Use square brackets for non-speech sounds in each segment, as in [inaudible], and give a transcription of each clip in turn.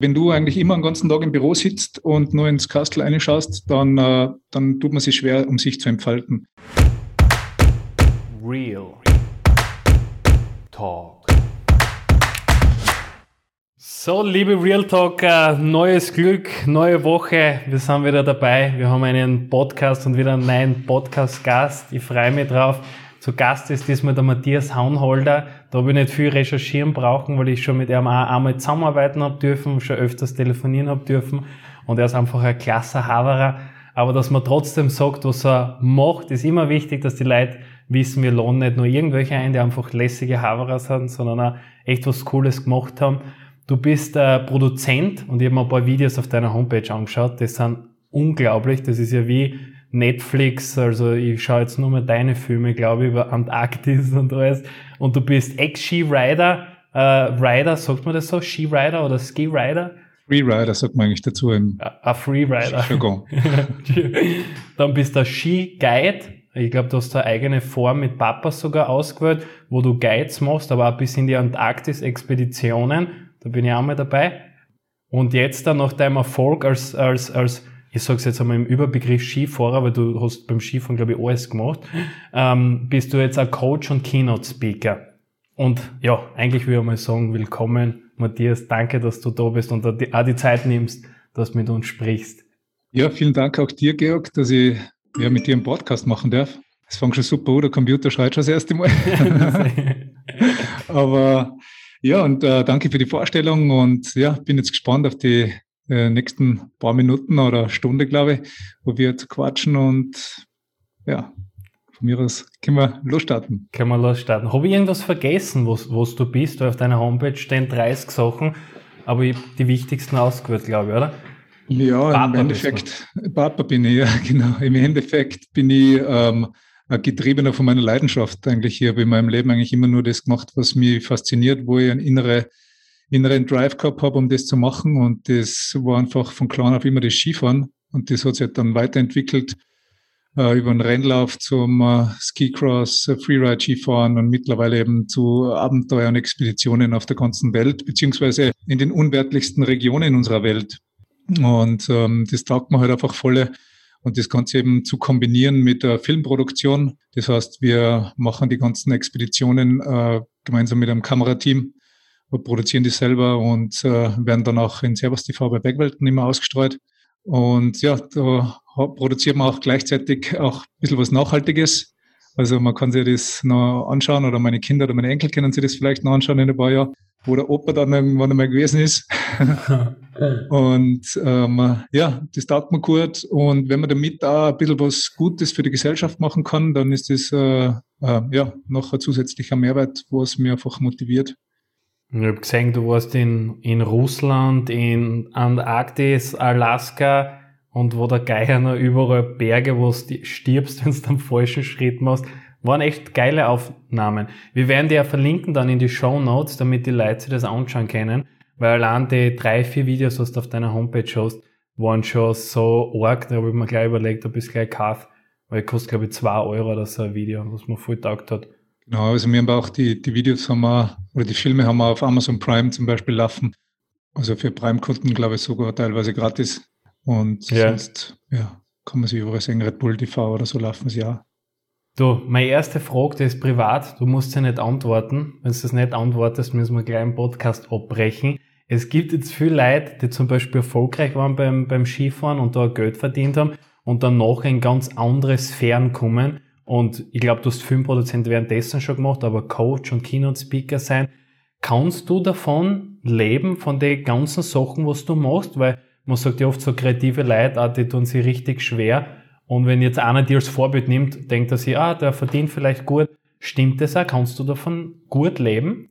Wenn du eigentlich immer den ganzen Tag im Büro sitzt und nur ins Kastel reinschaust, dann, äh, dann tut man sich schwer, um sich zu entfalten. Real Talk. So, liebe Real Talker, neues Glück, neue Woche. Wir sind wieder dabei. Wir haben einen Podcast und wieder einen neuen Podcast-Gast. Ich freue mich drauf. Zu Gast ist diesmal der Matthias Haunholder. Da habe ich nicht viel recherchieren brauchen, weil ich schon mit ihm auch einmal zusammenarbeiten habe dürfen, schon öfters telefonieren habe dürfen. Und er ist einfach ein klasse Haverer. Aber dass man trotzdem sagt, was er macht, ist immer wichtig, dass die Leute wissen, wir lohnen nicht nur irgendwelche ein, die einfach lässige Haverer sind, sondern auch echt was Cooles gemacht haben. Du bist äh, Produzent und ich habe mir ein paar Videos auf deiner Homepage angeschaut. Das sind unglaublich. Das ist ja wie Netflix, also ich schaue jetzt nur mal deine Filme, glaube ich, über Antarktis und alles. Und du bist Ex-Ski-Rider, äh, Rider, sagt man das so? Ski-Rider oder Ski-Rider? Freerider sagt man eigentlich dazu im Ein Freerider. [laughs] Dann bist du Ski-Guide. Ich glaube, du hast eine eigene Form mit Papa sogar ausgewählt, wo du Guides machst, aber auch bis in die Antarktis-Expeditionen. Da bin ich auch mal dabei. Und jetzt dann nach deinem Erfolg als, als, als ich sage es jetzt einmal im Überbegriff Skifahrer, weil du hast beim Skifahren, glaube ich, alles gemacht, ähm, bist du jetzt ein Coach und Keynote-Speaker. Und ja, eigentlich würde ich mal sagen, willkommen, Matthias, danke, dass du da bist und auch die Zeit nimmst, dass du mit uns sprichst. Ja, vielen Dank auch dir, Georg, dass ich ja, mit dir einen Podcast machen darf. Es fängt schon super an, der Computer schreit schon das erste Mal. [laughs] Aber ja, und äh, danke für die Vorstellung und ja, bin jetzt gespannt auf die äh, nächsten paar Minuten oder Stunde, glaube ich, wo wir jetzt quatschen und ja, von mir aus können wir losstarten. Können wir losstarten. Habe ich irgendwas vergessen, wo du bist? Weil auf deiner Homepage stehen 30 Sachen, aber ich habe die wichtigsten ausgewählt, glaube ich, oder? Ja, Papa im Endeffekt, Papa bin ich, [laughs] ja, genau. Im Endeffekt bin ich ähm, ein Getriebener von meiner Leidenschaft eigentlich. Ich habe in meinem Leben eigentlich immer nur das gemacht, was mich fasziniert, wo ich eine innere inneren Drive gehabt habe, um das zu machen. Und das war einfach von klein auf immer das Skifahren. Und das hat sich dann weiterentwickelt äh, über einen Rennlauf zum äh, Skicross, äh, Freeride Skifahren und mittlerweile eben zu Abenteuer und Expeditionen auf der ganzen Welt, beziehungsweise in den unwertlichsten Regionen unserer Welt. Und ähm, das taugt mir halt einfach volle. Und das Ganze eben zu kombinieren mit der Filmproduktion. Das heißt, wir machen die ganzen Expeditionen äh, gemeinsam mit einem Kamerateam wir produzieren die selber und äh, werden dann auch in Servus TV bei Bergwelten immer ausgestreut. Und ja, da produziert man auch gleichzeitig auch ein bisschen was Nachhaltiges. Also man kann sich das noch anschauen oder meine Kinder oder meine Enkel können sich das vielleicht noch anschauen in ein paar Jahren, wo der Opa dann irgendwann einmal gewesen ist. [laughs] und ähm, ja, das taugt mir gut. Und wenn man damit auch ein bisschen was Gutes für die Gesellschaft machen kann, dann ist das äh, äh, ja noch ein zusätzlicher Mehrwert, was mir einfach motiviert. Ich habe gesehen, du warst in, in Russland, in Antarktis, Alaska und wo der Geier noch überall Berge, wo du stirbst, [laughs] wenn du den falschen Schritt machst. Waren echt geile Aufnahmen. Wir werden die ja verlinken dann in die Show Notes, damit die Leute sich das anschauen können, weil allein die drei, vier Videos, was du auf deiner Homepage hast, waren schon so arg, da habe ich mir gleich überlegt, ob ich es gleich kaufe, weil kostet glaube ich zwei Euro oder so ein Video, was mir voll taugt hat. Genau, also wir haben auch die, die Videos haben wir, oder die Filme haben wir auf Amazon Prime zum Beispiel laufen. Also für Prime-Kunden, glaube ich, sogar teilweise gratis. Und ja. sonst, ja, kann man sich überall sehen, Red Bull TV oder so laufen sie auch. Du, meine erste Frage, die ist privat, du musst sie nicht antworten. Wenn du das nicht antwortest, müssen wir gleich einen Podcast abbrechen. Es gibt jetzt viele Leute, die zum Beispiel erfolgreich waren beim, beim Skifahren und da Geld verdient haben und dann noch in ganz andere Sphären kommen und ich glaube, du hast Filmproduzent währenddessen schon gemacht, aber Coach und Keynote-Speaker sein. Kannst du davon leben, von den ganzen Sachen, was du machst? Weil man sagt ja oft so kreative Leute, ah, die tun sich richtig schwer. Und wenn jetzt einer dir als Vorbild nimmt, denkt er sich, ah, der verdient vielleicht gut. Stimmt das auch? Kannst du davon gut leben?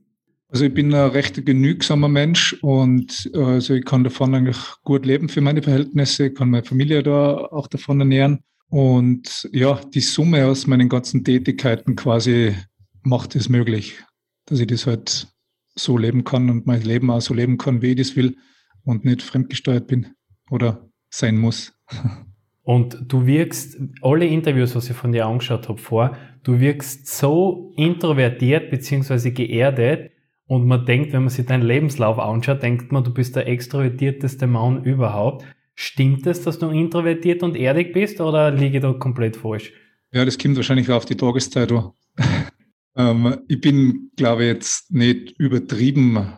Also ich bin ein recht genügsamer Mensch und äh, also ich kann davon eigentlich gut leben für meine Verhältnisse, ich kann meine Familie da auch davon ernähren. Und ja, die Summe aus meinen ganzen Tätigkeiten quasi macht es möglich, dass ich das halt so leben kann und mein Leben auch so leben kann, wie ich das will und nicht fremdgesteuert bin oder sein muss. [laughs] Und du wirkst, alle Interviews, was ich von dir angeschaut habe vor, du wirkst so introvertiert beziehungsweise geerdet Und man denkt, wenn man sich deinen Lebenslauf anschaut, denkt man, du bist der extrovertierteste Mann überhaupt. Stimmt es, dass du introvertiert und erdig bist oder liege ich da komplett falsch? Ja, das kommt wahrscheinlich auf die Tageszeit an. [laughs] ähm, ich bin, glaube ich, jetzt nicht übertrieben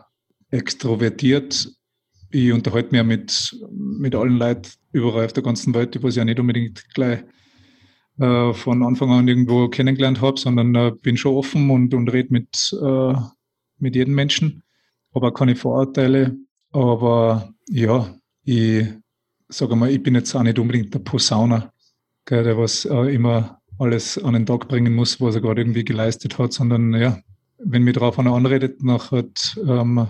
extrovertiert. Ich unterhalte mich mit, mit allen Leuten überall auf der ganzen Welt, die ich ja nicht unbedingt gleich äh, von Anfang an irgendwo kennengelernt habe, sondern äh, bin schon offen und, und rede mit, äh, mit jedem Menschen. Auch keine Vorurteile. Aber ja, ich sage mal, ich bin jetzt auch nicht unbedingt der Posauner, gell, der was äh, immer alles an den Tag bringen muss, was er gerade irgendwie geleistet hat, sondern ja, wenn mir darauf einer anredet, nachher ähm,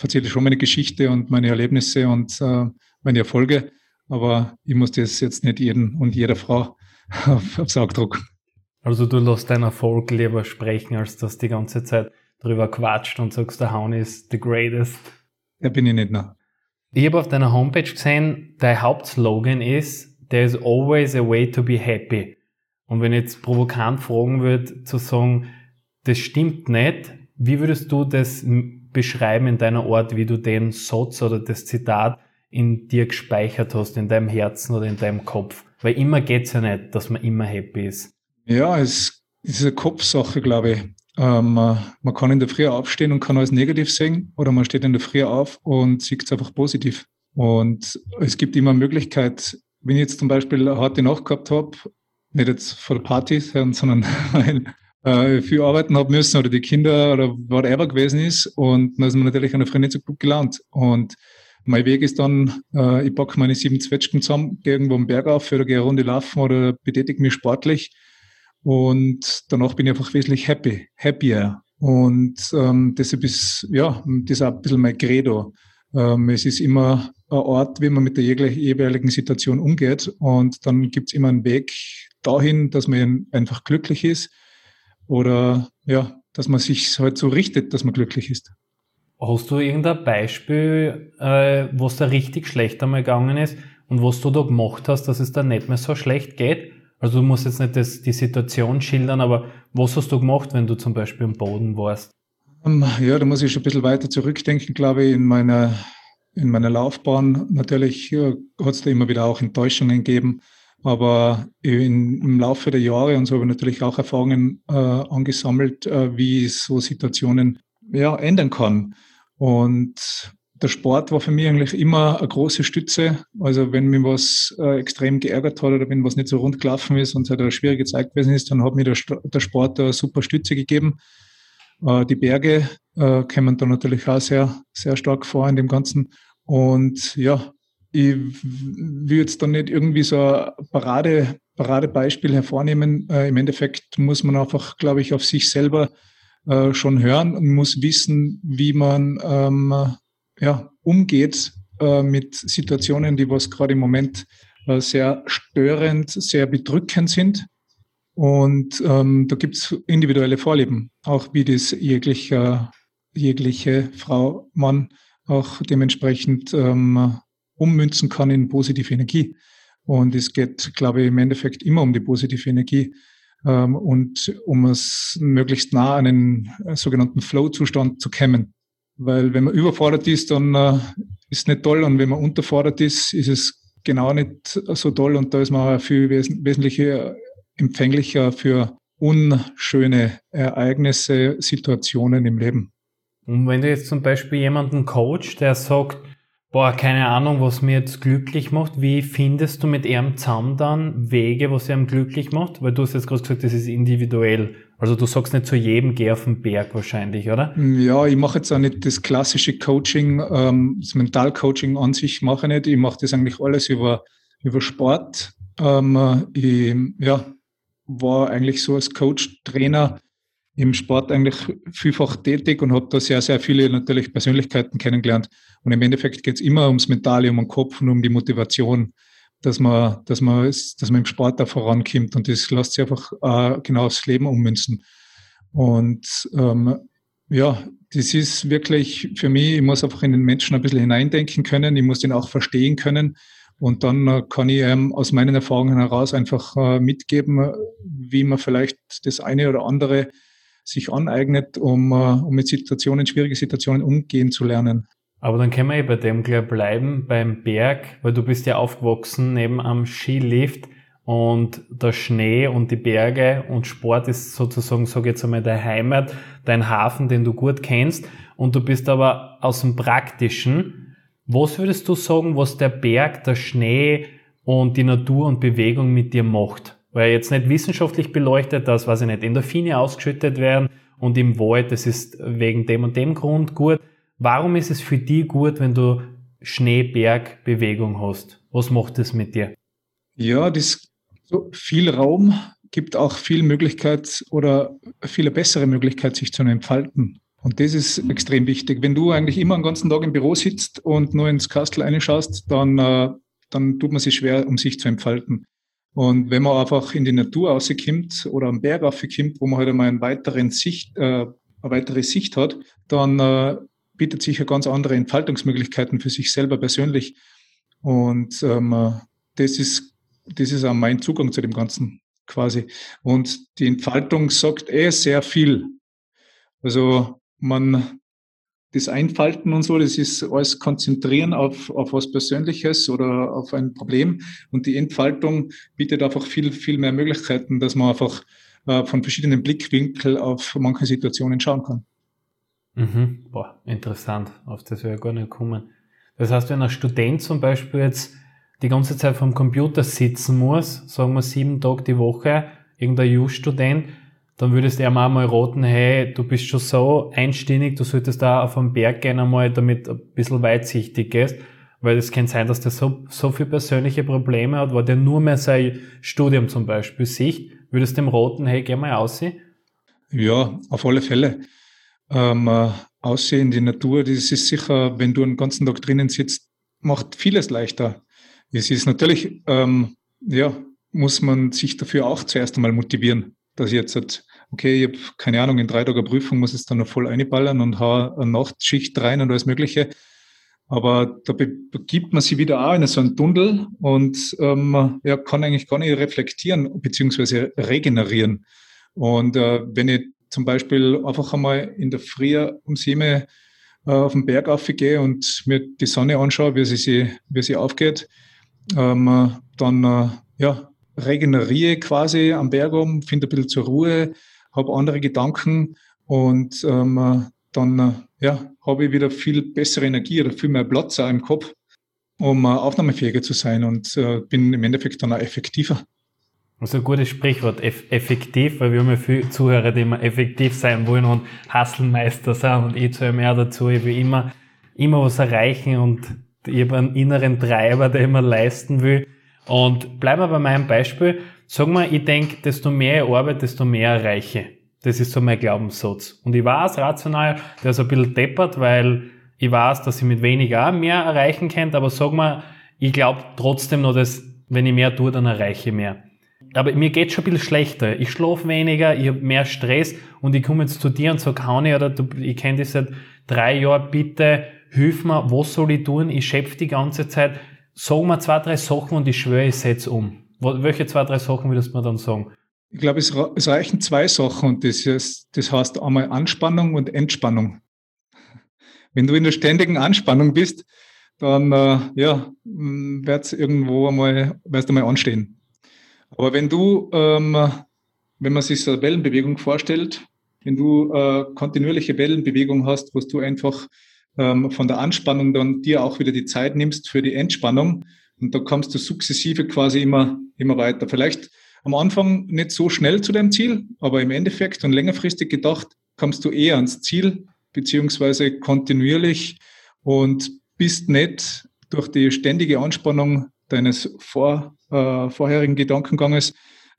erzähle ich schon meine Geschichte und meine Erlebnisse und äh, meine Erfolge. Aber ich muss das jetzt nicht jeden und jeder Frau [laughs] auf, aufs Auge drucken. Also du lässt deinen Erfolg lieber sprechen, als dass die ganze Zeit drüber quatscht und sagst, der Haun ist the greatest. Ja, bin ich nicht, ne? Ich habe auf deiner Homepage gesehen, dein Hauptslogan ist, there is always a way to be happy. Und wenn ich jetzt provokant fragen würde, zu sagen, das stimmt nicht, wie würdest du das beschreiben in deiner Art, wie du den Satz oder das Zitat in dir gespeichert hast, in deinem Herzen oder in deinem Kopf? Weil immer geht's ja nicht, dass man immer happy ist. Ja, es ist eine Kopfsache, glaube ich. Ähm, man kann in der Früh aufstehen und kann alles negativ sehen oder man steht in der Früh auf und sieht es einfach positiv. Und es gibt immer Möglichkeit, wenn ich jetzt zum Beispiel eine harte Nacht gehabt habe, nicht jetzt vor der Party, sondern [laughs] weil äh, viel arbeiten habe müssen oder die Kinder oder whatever gewesen ist und dann ist man natürlich an der Früh nicht so gut gelaunt. Und mein Weg ist dann, äh, ich packe meine sieben Zwetschgen zusammen, gehe irgendwo am Berg auf oder gehe eine Runde laufen oder betätige mich sportlich und danach bin ich einfach wesentlich happy, happier. Und ähm, deshalb ist, ja, das ist auch ein bisschen mein Credo. Ähm, es ist immer ein Ort, wie man mit der jeweiligen Situation umgeht. Und dann gibt es immer einen Weg dahin, dass man einfach glücklich ist. Oder ja, dass man sich halt so richtet, dass man glücklich ist. Hast du irgendein Beispiel, äh, was da richtig schlecht einmal gegangen ist und was du da gemacht hast, dass es da nicht mehr so schlecht geht? Also du musst jetzt nicht das, die Situation schildern, aber was hast du gemacht, wenn du zum Beispiel am Boden warst? Ähm, ja, da muss ich schon ein bisschen weiter zurückdenken, glaube ich, in meiner, in meiner Laufbahn. Natürlich hat es da immer wieder auch Enttäuschungen gegeben, aber in, im Laufe der Jahre und so habe ich natürlich auch Erfahrungen äh, angesammelt, äh, wie so Situationen ja, ändern kann. Und der Sport war für mich eigentlich immer eine große Stütze. Also wenn mir was äh, extrem geärgert hat oder wenn was nicht so rund gelaufen ist und es halt eine schwierige Zeit gewesen ist, dann hat mir der, der Sport eine super Stütze gegeben. Äh, die Berge äh, kommen da natürlich auch sehr, sehr stark vor in dem Ganzen. Und ja, ich will jetzt da nicht irgendwie so ein Parade, Paradebeispiel hervornehmen. Äh, Im Endeffekt muss man einfach, glaube ich, auf sich selber äh, schon hören und muss wissen, wie man ähm, ja, umgeht äh, mit Situationen, die was gerade im Moment äh, sehr störend, sehr bedrückend sind. Und ähm, da gibt es individuelle Vorlieben, auch wie das jegliche, jegliche Frau, Mann auch dementsprechend ähm, ummünzen kann in positive Energie. Und es geht, glaube ich, im Endeffekt immer um die positive Energie ähm, und um es möglichst nah an den äh, sogenannten Flow-Zustand zu kämmen. Weil wenn man überfordert ist, dann äh, ist es nicht toll und wenn man unterfordert ist, ist es genau nicht so toll und da ist man viel wes wesentlich empfänglicher für unschöne Ereignisse, Situationen im Leben. Und wenn du jetzt zum Beispiel jemanden coach, der sagt, boah, keine Ahnung, was mir jetzt glücklich macht. Wie findest du mit ihrem zusammen dann Wege, was ihm glücklich macht? Weil du hast jetzt gerade gesagt, das ist individuell. Also du sagst nicht zu jedem, geh auf den Berg wahrscheinlich, oder? Ja, ich mache jetzt auch nicht das klassische Coaching, ähm, das Mentalcoaching an sich mache ich nicht. Ich mache das eigentlich alles über, über Sport. Ähm, ich, ja, war eigentlich so als Coach, Trainer im Sport eigentlich vielfach tätig und habe da sehr, sehr viele natürlich Persönlichkeiten kennengelernt. Und im Endeffekt geht es immer ums Mentale, um den Kopf und um die Motivation, dass man, dass man, dass man im Sport da vorankommt. Und das lässt sich einfach äh, genau aufs Leben ummünzen. Und ähm, ja, das ist wirklich für mich, ich muss einfach in den Menschen ein bisschen hineindenken können, ich muss den auch verstehen können. Und dann äh, kann ich ähm, aus meinen Erfahrungen heraus einfach äh, mitgeben, wie man vielleicht das eine oder andere sich aneignet, um, äh, um mit Situationen, schwierige Situationen umgehen zu lernen. Aber dann können wir eh bei dem gleich bleiben, beim Berg, weil du bist ja aufgewachsen neben am Skilift und der Schnee und die Berge und Sport ist sozusagen, sag ich jetzt einmal, deine Heimat, dein Hafen, den du gut kennst und du bist aber aus dem Praktischen. Was würdest du sagen, was der Berg, der Schnee und die Natur und Bewegung mit dir macht? Weil jetzt nicht wissenschaftlich beleuchtet, dass, weiß ich nicht, Endorphine ausgeschüttet werden und im Wald, das ist wegen dem und dem Grund gut. Warum ist es für dich gut, wenn du Schneebergbewegung hast? Was macht das mit dir? Ja, das viel Raum gibt auch viel Möglichkeit oder viele bessere Möglichkeit, sich zu entfalten. Und das ist extrem wichtig. Wenn du eigentlich immer den ganzen Tag im Büro sitzt und nur ins Kastel reinschaust, dann, äh, dann tut man sich schwer, um sich zu entfalten. Und wenn man einfach in die Natur rauskommt oder am Berg raufkommt, wo man halt einmal einen weiteren Sicht, äh, eine weitere Sicht hat, dann äh, bietet sich ja ganz andere Entfaltungsmöglichkeiten für sich selber persönlich. Und ähm, das, ist, das ist auch mein Zugang zu dem Ganzen quasi. Und die Entfaltung sagt eh sehr viel. Also man, das Einfalten und so, das ist alles konzentrieren auf, auf was Persönliches oder auf ein Problem. Und die Entfaltung bietet einfach viel, viel mehr Möglichkeiten, dass man einfach äh, von verschiedenen Blickwinkeln auf manche Situationen schauen kann. Mhm. Boah, interessant. Auf das wäre gar nicht kommen. Das heißt, wenn ein Student zum Beispiel jetzt die ganze Zeit vom Computer sitzen muss, sagen wir sieben Tage die Woche, irgendein Just-Student, dann würdest du ihm auch mal raten, hey, du bist schon so einstimmig, du solltest da auf den Berg gehen einmal, damit ein bisschen weitsichtig gehst, weil es kann sein, dass der so, so viele persönliche Probleme hat, weil der nur mehr sein Studium zum Beispiel sieht, würdest du ihm raten, hey, geh mal aussehen? Ja, auf alle Fälle ähm, äh, Aussehen, die Natur, das ist sicher, wenn du einen ganzen Tag drinnen sitzt, macht vieles leichter. Es ist natürlich, ähm, ja, muss man sich dafür auch zuerst einmal motivieren, dass ich jetzt, okay, ich habe keine Ahnung, in drei Tagen Prüfung muss es dann noch voll einballern und habe eine Nachtschicht rein und alles Mögliche. Aber da begibt man sich wieder auch in so einen Tunnel und ähm, ja, kann eigentlich gar nicht reflektieren beziehungsweise regenerieren. Und äh, wenn ich zum Beispiel einfach einmal in der Früh um sieben äh, auf den Berg aufgehe und mir die Sonne anschaue, wie sie, wie sie aufgeht, ähm, dann äh, ja, regeneriere quasi am Berg um, finde ein bisschen zur Ruhe, habe andere Gedanken und ähm, dann äh, ja, habe ich wieder viel bessere Energie oder viel mehr Platz auch im Kopf, um äh, aufnahmefähiger zu sein und äh, bin im Endeffekt dann auch effektiver. Also ein gutes Sprichwort, eff effektiv, weil wir haben ja viele Zuhörer, die immer effektiv sein wollen und Hasselmeister sind und ich zu mehr dazu. Ich will immer, immer was erreichen und ich habe einen inneren Treiber, der immer leisten will. Und bleiben wir bei meinem Beispiel. Sag mal, ich denke, desto mehr ich arbeite, desto mehr erreiche. Das ist so mein Glaubenssatz. Und ich weiß rational, der ist ein bisschen deppert, weil ich weiß, dass ich mit weniger mehr erreichen kann, aber sag mal, ich glaube trotzdem noch, dass wenn ich mehr tue, dann erreiche ich mehr aber mir geht schon ein bisschen schlechter. Ich schlafe weniger, ich habe mehr Stress und ich komme jetzt zu dir und sage, Hauni, oder du, ich kenne dich seit drei Jahren, bitte hilf mir, was soll ich tun? Ich schöpfe die ganze Zeit. Sag mir zwei, drei Sachen und ich schwöre, ich setze um. Welche zwei, drei Sachen würdest du mir dann sagen? Ich glaube, es, es reichen zwei Sachen und das, ist, das heißt einmal Anspannung und Entspannung. Wenn du in der ständigen Anspannung bist, dann äh, ja, wird es irgendwo einmal, wirst du mal anstehen. Aber wenn du, ähm, wenn man sich so eine Wellenbewegung vorstellt, wenn du äh, kontinuierliche Wellenbewegung hast, wo du einfach ähm, von der Anspannung dann dir auch wieder die Zeit nimmst für die Entspannung und da kommst du sukzessive quasi immer, immer weiter. Vielleicht am Anfang nicht so schnell zu deinem Ziel, aber im Endeffekt und längerfristig gedacht kommst du eher ans Ziel, beziehungsweise kontinuierlich und bist nicht durch die ständige Anspannung deines vor, äh, vorherigen Gedankenganges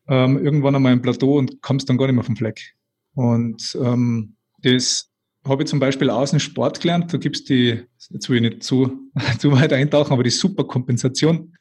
ähm, irgendwann einmal ein Plateau und kommst dann gar nicht mehr vom Fleck. Und ähm, das habe ich zum Beispiel aus dem Sport gelernt. Da gibt es die, jetzt will ich nicht zu, [laughs] zu weit eintauchen, aber die Superkompensation.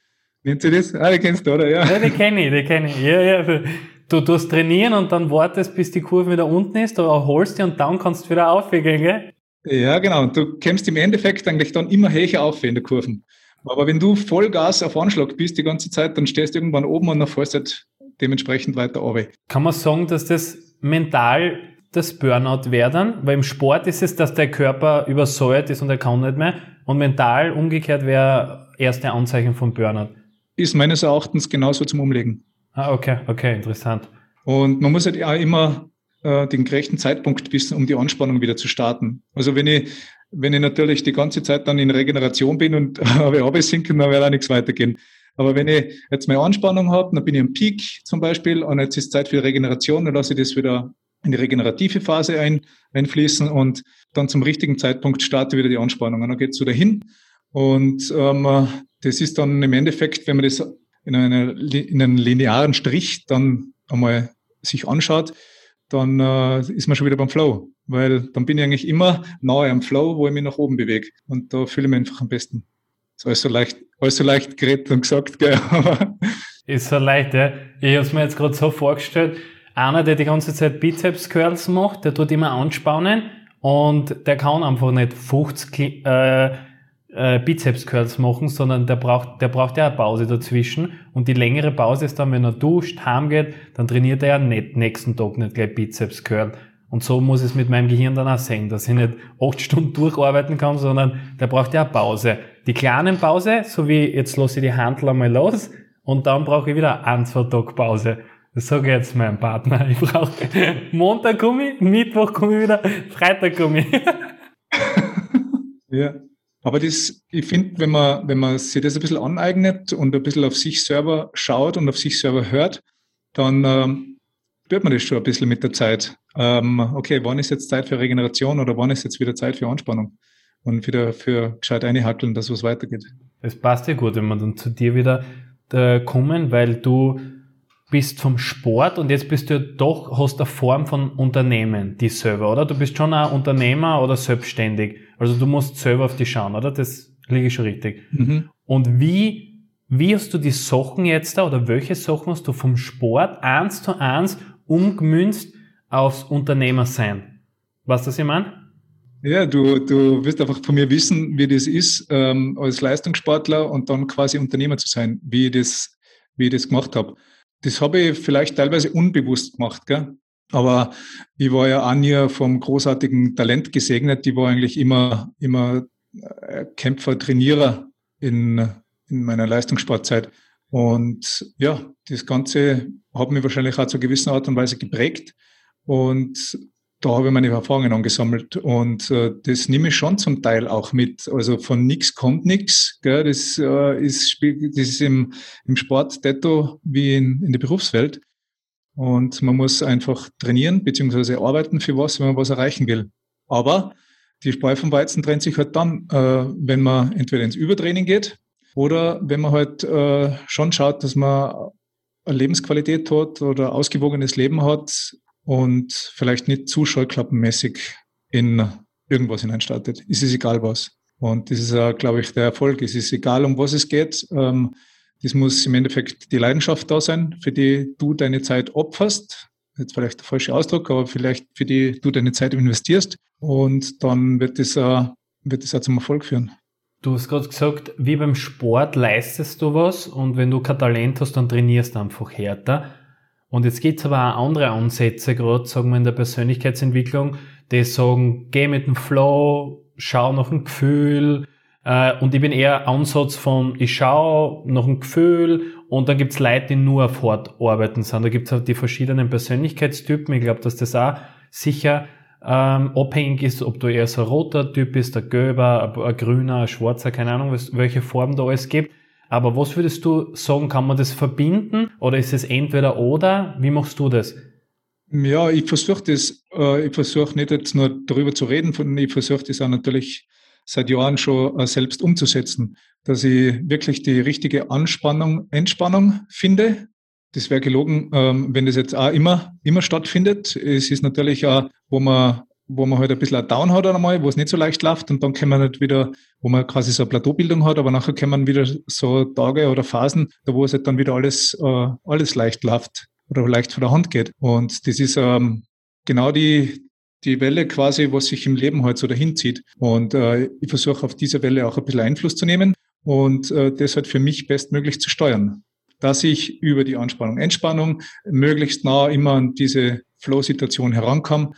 Nennt sie das? Ah, die kennst du, oder? Ja, ja die kenne ich, die kenne ich. Ja, ja. Du tust trainieren und dann wartest, bis die Kurve wieder unten ist, du erholst dich und dann kannst du wieder aufgehen, gell? Ja, genau. Du kämpfst im Endeffekt eigentlich dann immer höher auf in der Kurven. Aber wenn du Vollgas auf Anschlag bist die ganze Zeit, dann stehst du irgendwann oben und dann fährst du halt dementsprechend weiter runter. Kann man sagen, dass das mental das Burnout wäre dann? Weil im Sport ist es, dass der Körper übersäuert ist und er kann nicht mehr. Und mental umgekehrt wäre erste Anzeichen von Burnout. Ist meines Erachtens genauso zum Umlegen. Ah, okay, okay, interessant. Und man muss halt auch immer äh, den gerechten Zeitpunkt wissen, um die Anspannung wieder zu starten. Also wenn ich, wenn ich natürlich die ganze Zeit dann in Regeneration bin und [laughs] habe absinken, dann wird auch nichts weitergehen. Aber wenn ich jetzt meine Anspannung habe, dann bin ich am Peak zum Beispiel und jetzt ist Zeit für Regeneration, dann lasse ich das wieder in die regenerative Phase ein, einfließen und dann zum richtigen Zeitpunkt starte wieder die Anspannung und dann geht es wieder hin. Und ähm, das ist dann im Endeffekt, wenn man das in, einer, in einem linearen Strich dann einmal sich anschaut, dann äh, ist man schon wieder beim Flow, weil dann bin ich eigentlich immer nahe am Flow, wo ich mich nach oben bewege und da fühle ich mich einfach am besten. Ist alles so leicht, alles so leicht geredet und gesagt, [laughs] gell? ist so leicht, ja. Ich habe es mir jetzt gerade so vorgestellt, einer, der die ganze Zeit Bizeps Curls macht, der tut immer anspannen und der kann einfach nicht 50 äh, äh, Bizeps Curls machen, sondern der braucht, der braucht ja eine Pause dazwischen. Und die längere Pause ist dann, wenn er duscht, heimgeht, dann trainiert er ja nicht nächsten Tag nicht gleich Bizeps Curl. Und so muss es mit meinem Gehirn dann auch sein, dass ich nicht acht Stunden durcharbeiten kann, sondern der braucht ja eine Pause. Die kleinen Pause, so wie jetzt lasse ich die Handel einmal los und dann brauche ich wieder ein, zwei Tage Pause. Das sage ich jetzt meinem Partner. Ich brauche [laughs] Montag komme ich, Mittwoch komme ich wieder, Freitag komme ich. [laughs] ja. Aber das, ich finde, wenn man, wenn man sich das ein bisschen aneignet und ein bisschen auf sich selber schaut und auf sich selber hört, dann ähm, spürt man das schon ein bisschen mit der Zeit. Ähm, okay, wann ist jetzt Zeit für Regeneration oder wann ist jetzt wieder Zeit für Anspannung? Und wieder für gescheit einhackeln, dass was weitergeht. Das passt ja gut, wenn wir dann zu dir wieder äh, kommen, weil du bist vom Sport und jetzt bist du doch, hast eine Form von Unternehmen, die selber, oder? Du bist schon ein Unternehmer oder selbstständig. Also du musst selber auf dich schauen, oder? Das liege ich schon richtig. Mhm. Und wie, wie hast du die Sachen jetzt da oder welche Sachen hast du vom Sport eins zu eins umgemünzt aufs Unternehmersein? Weißt du, was ich meine? Ja, du, du wirst einfach von mir wissen, wie das ist, ähm, als Leistungssportler und dann quasi Unternehmer zu sein, wie ich das, wie ich das gemacht habe. Das habe ich vielleicht teilweise unbewusst gemacht, gell? Aber ich war ja nie vom großartigen Talent gesegnet. Die war eigentlich immer, immer äh, Kämpfer, Trainierer in, in meiner Leistungssportzeit. Und ja, das Ganze hat mich wahrscheinlich auch zu gewissen Art und Weise geprägt. Und da habe ich meine Erfahrungen angesammelt und äh, das nehme ich schon zum Teil auch mit. Also von nichts kommt nichts. Das äh, ist, das ist im, im Sport detto wie in, in der Berufswelt. Und man muss einfach trainieren bzw. arbeiten für was, wenn man was erreichen will. Aber die Spreu vom Weizen trennt sich halt dann, äh, wenn man entweder ins Übertraining geht oder wenn man halt äh, schon schaut, dass man eine Lebensqualität hat oder ausgewogenes Leben hat und vielleicht nicht zu scheuklappenmäßig in irgendwas hineinstartet. Es ist egal was. Und das ist, äh, glaube ich, der Erfolg. Es ist egal, um was es geht. Ähm, das muss im Endeffekt die Leidenschaft da sein, für die du deine Zeit opferst. Jetzt vielleicht der falsche Ausdruck, aber vielleicht für die du deine Zeit investierst. Und dann wird das, äh, wird das auch zum Erfolg führen. Du hast gerade gesagt, wie beim Sport leistest du was und wenn du kein Talent hast, dann trainierst du einfach härter. Und jetzt gibt es aber auch andere Ansätze, gerade sagen wir in der Persönlichkeitsentwicklung, die sagen, geh mit dem Flow, schau nach dem Gefühl, äh, und ich bin eher Ansatz von, ich schaue nach einem Gefühl und dann gibt's Leute, die nur auf Hort arbeiten sind. Da gibt's auch die verschiedenen Persönlichkeitstypen. Ich glaube, dass das auch sicher ähm, abhängig ist, ob du eher so ein roter Typ bist, ein gelber, ein, ein grüner, ein schwarzer, keine Ahnung, was, welche Form da alles gibt. Aber was würdest du sagen, kann man das verbinden oder ist es entweder oder? Wie machst du das? Ja, ich versuche das, äh, ich versuche nicht jetzt nur darüber zu reden, ich versuche das auch natürlich seit Jahren schon äh, selbst umzusetzen, dass ich wirklich die richtige Anspannung, Entspannung finde. Das wäre gelogen, ähm, wenn das jetzt auch immer, immer stattfindet. Es ist natürlich auch, wo man wo man halt ein bisschen ein Down hat einmal, wo es nicht so leicht läuft und dann kann man halt wieder, wo man quasi so eine Plateaubildung hat, aber nachher kann man wieder so Tage oder Phasen, da wo es halt dann wieder alles, äh, alles leicht läuft oder leicht von der Hand geht. Und das ist ähm, genau die, die Welle quasi, was sich im Leben halt so dahin zieht. Und äh, ich versuche auf diese Welle auch ein bisschen Einfluss zu nehmen und äh, das halt für mich bestmöglich zu steuern. Dass ich über die Anspannung, Entspannung möglichst nah immer an diese Flow-Situation herankomme.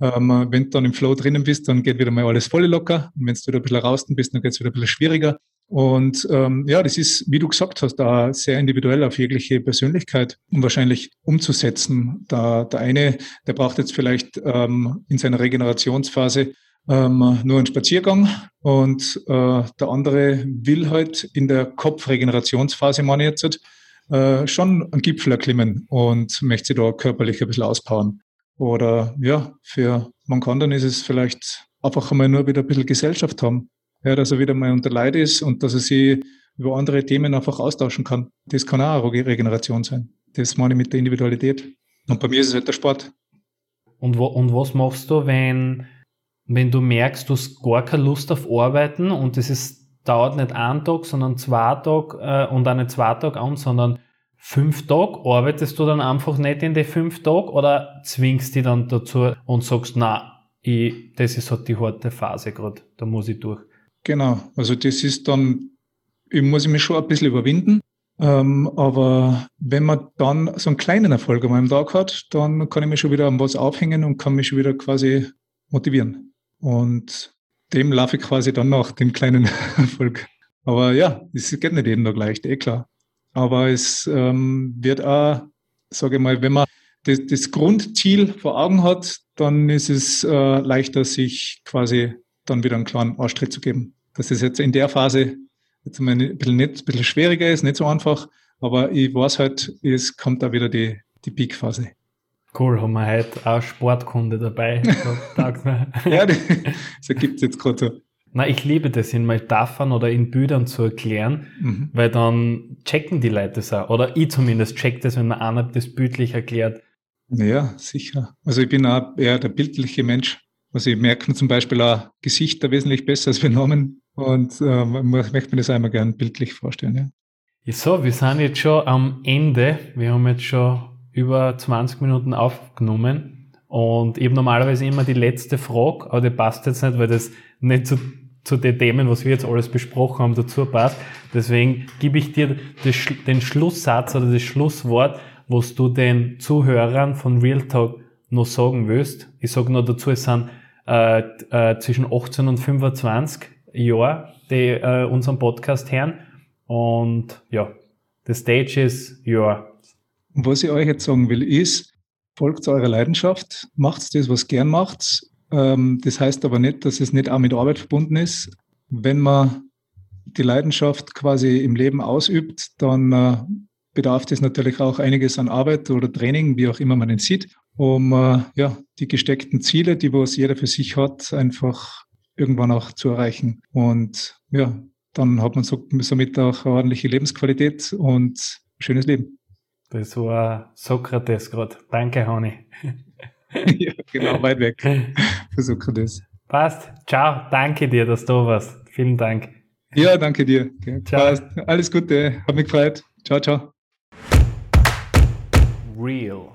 Ähm, wenn du dann im Flow drinnen bist, dann geht wieder mal alles voll locker. Und wenn du wieder ein bisschen raus bist, dann geht es wieder ein bisschen schwieriger. Und ähm, ja, das ist, wie du gesagt hast, da sehr individuell auf jegliche Persönlichkeit um wahrscheinlich umzusetzen. Da der eine, der braucht jetzt vielleicht ähm, in seiner Regenerationsphase ähm, nur einen Spaziergang und äh, der andere will halt in der Kopfregenerationsphase, ich jetzt, äh, schon einen Gipfel erklimmen und möchte sich da körperlich ein bisschen auspowern. Oder ja, für manch anderen ist es vielleicht einfach einmal nur wieder ein bisschen Gesellschaft haben. Ja, dass er wieder mal unter Leid ist und dass er sich über andere Themen einfach austauschen kann. Das kann auch eine Regeneration sein. Das meine ich mit der Individualität. Und bei mir ist es halt der Sport. Und, wo, und was machst du, wenn, wenn du merkst, du hast gar keine Lust auf Arbeiten und es ist, dauert nicht einen Tag, sondern zwei Tage äh, und auch nicht zwei Tage an, sondern fünf Tage, arbeitest du dann einfach nicht in die fünf Tage oder zwingst die dann dazu und sagst, na, das ist halt die harte Phase gerade, da muss ich durch. Genau, also das ist dann, ich muss mich schon ein bisschen überwinden, ähm, aber wenn man dann so einen kleinen Erfolg an meinem Tag hat, dann kann ich mich schon wieder an was aufhängen und kann mich schon wieder quasi motivieren. Und dem laufe ich quasi dann nach, dem kleinen [laughs] Erfolg. Aber ja, es geht nicht jeden Tag leicht, eh klar. Aber es ähm, wird auch, sage ich mal, wenn man das, das, Grundziel vor Augen hat, dann ist es äh, leichter, sich quasi dann wieder einen klaren Arschtritt zu geben. Dass es jetzt in der Phase jetzt mal ein bisschen, nicht, ein bisschen schwieriger ist, nicht so einfach, aber ich weiß halt, es kommt da wieder die, die Peak-Phase. Cool, haben wir heute auch Sportkunde dabei. [laughs] ja, das ergibt es jetzt gerade so. Na, ich liebe das in Metaphern oder in Bildern zu erklären, mhm. weil dann checken die Leute das auch. Oder ich zumindest check das, wenn man einer das bildlich erklärt. Ja, sicher. Also ich bin auch eher der bildliche Mensch. Also ich merke zum Beispiel auch Gesichter wesentlich besser als wir Namen und äh, möchte mir das einmal gern bildlich vorstellen. Ja. ja. So, wir sind jetzt schon am Ende. Wir haben jetzt schon über 20 Minuten aufgenommen und habe normalerweise immer die letzte Frage, aber die passt jetzt nicht, weil das nicht zu zu den Themen, was wir jetzt alles besprochen haben, dazu passt. Deswegen gebe ich dir den Schlusssatz oder das Schlusswort, was du den Zuhörern von Real Talk noch sagen willst. Ich sage noch dazu, es sind äh, äh, zwischen 18 und 25 Jahre, die äh, unseren Podcast hören. Und ja, the stage is your. Was ich euch jetzt sagen will, ist, folgt eurer Leidenschaft, macht das, was gern macht, das heißt aber nicht, dass es nicht auch mit Arbeit verbunden ist. Wenn man die Leidenschaft quasi im Leben ausübt, dann äh, bedarf das natürlich auch einiges an Arbeit oder Training, wie auch immer man es sieht, um äh, ja, die gesteckten Ziele, die was jeder für sich hat, einfach irgendwann auch zu erreichen. Und ja, dann hat man so, somit auch eine ordentliche Lebensqualität und ein schönes Leben. Das war Sokrates gerade. Danke, Honey. Ja, genau, weit weg. [laughs] Versuche das. Passt. Ciao. Danke dir, dass du warst. Vielen Dank. Ja, danke dir. Ciao. Passt. Alles Gute. Hat mich gefreut. Ciao, ciao. Real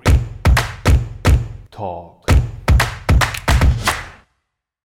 Talk.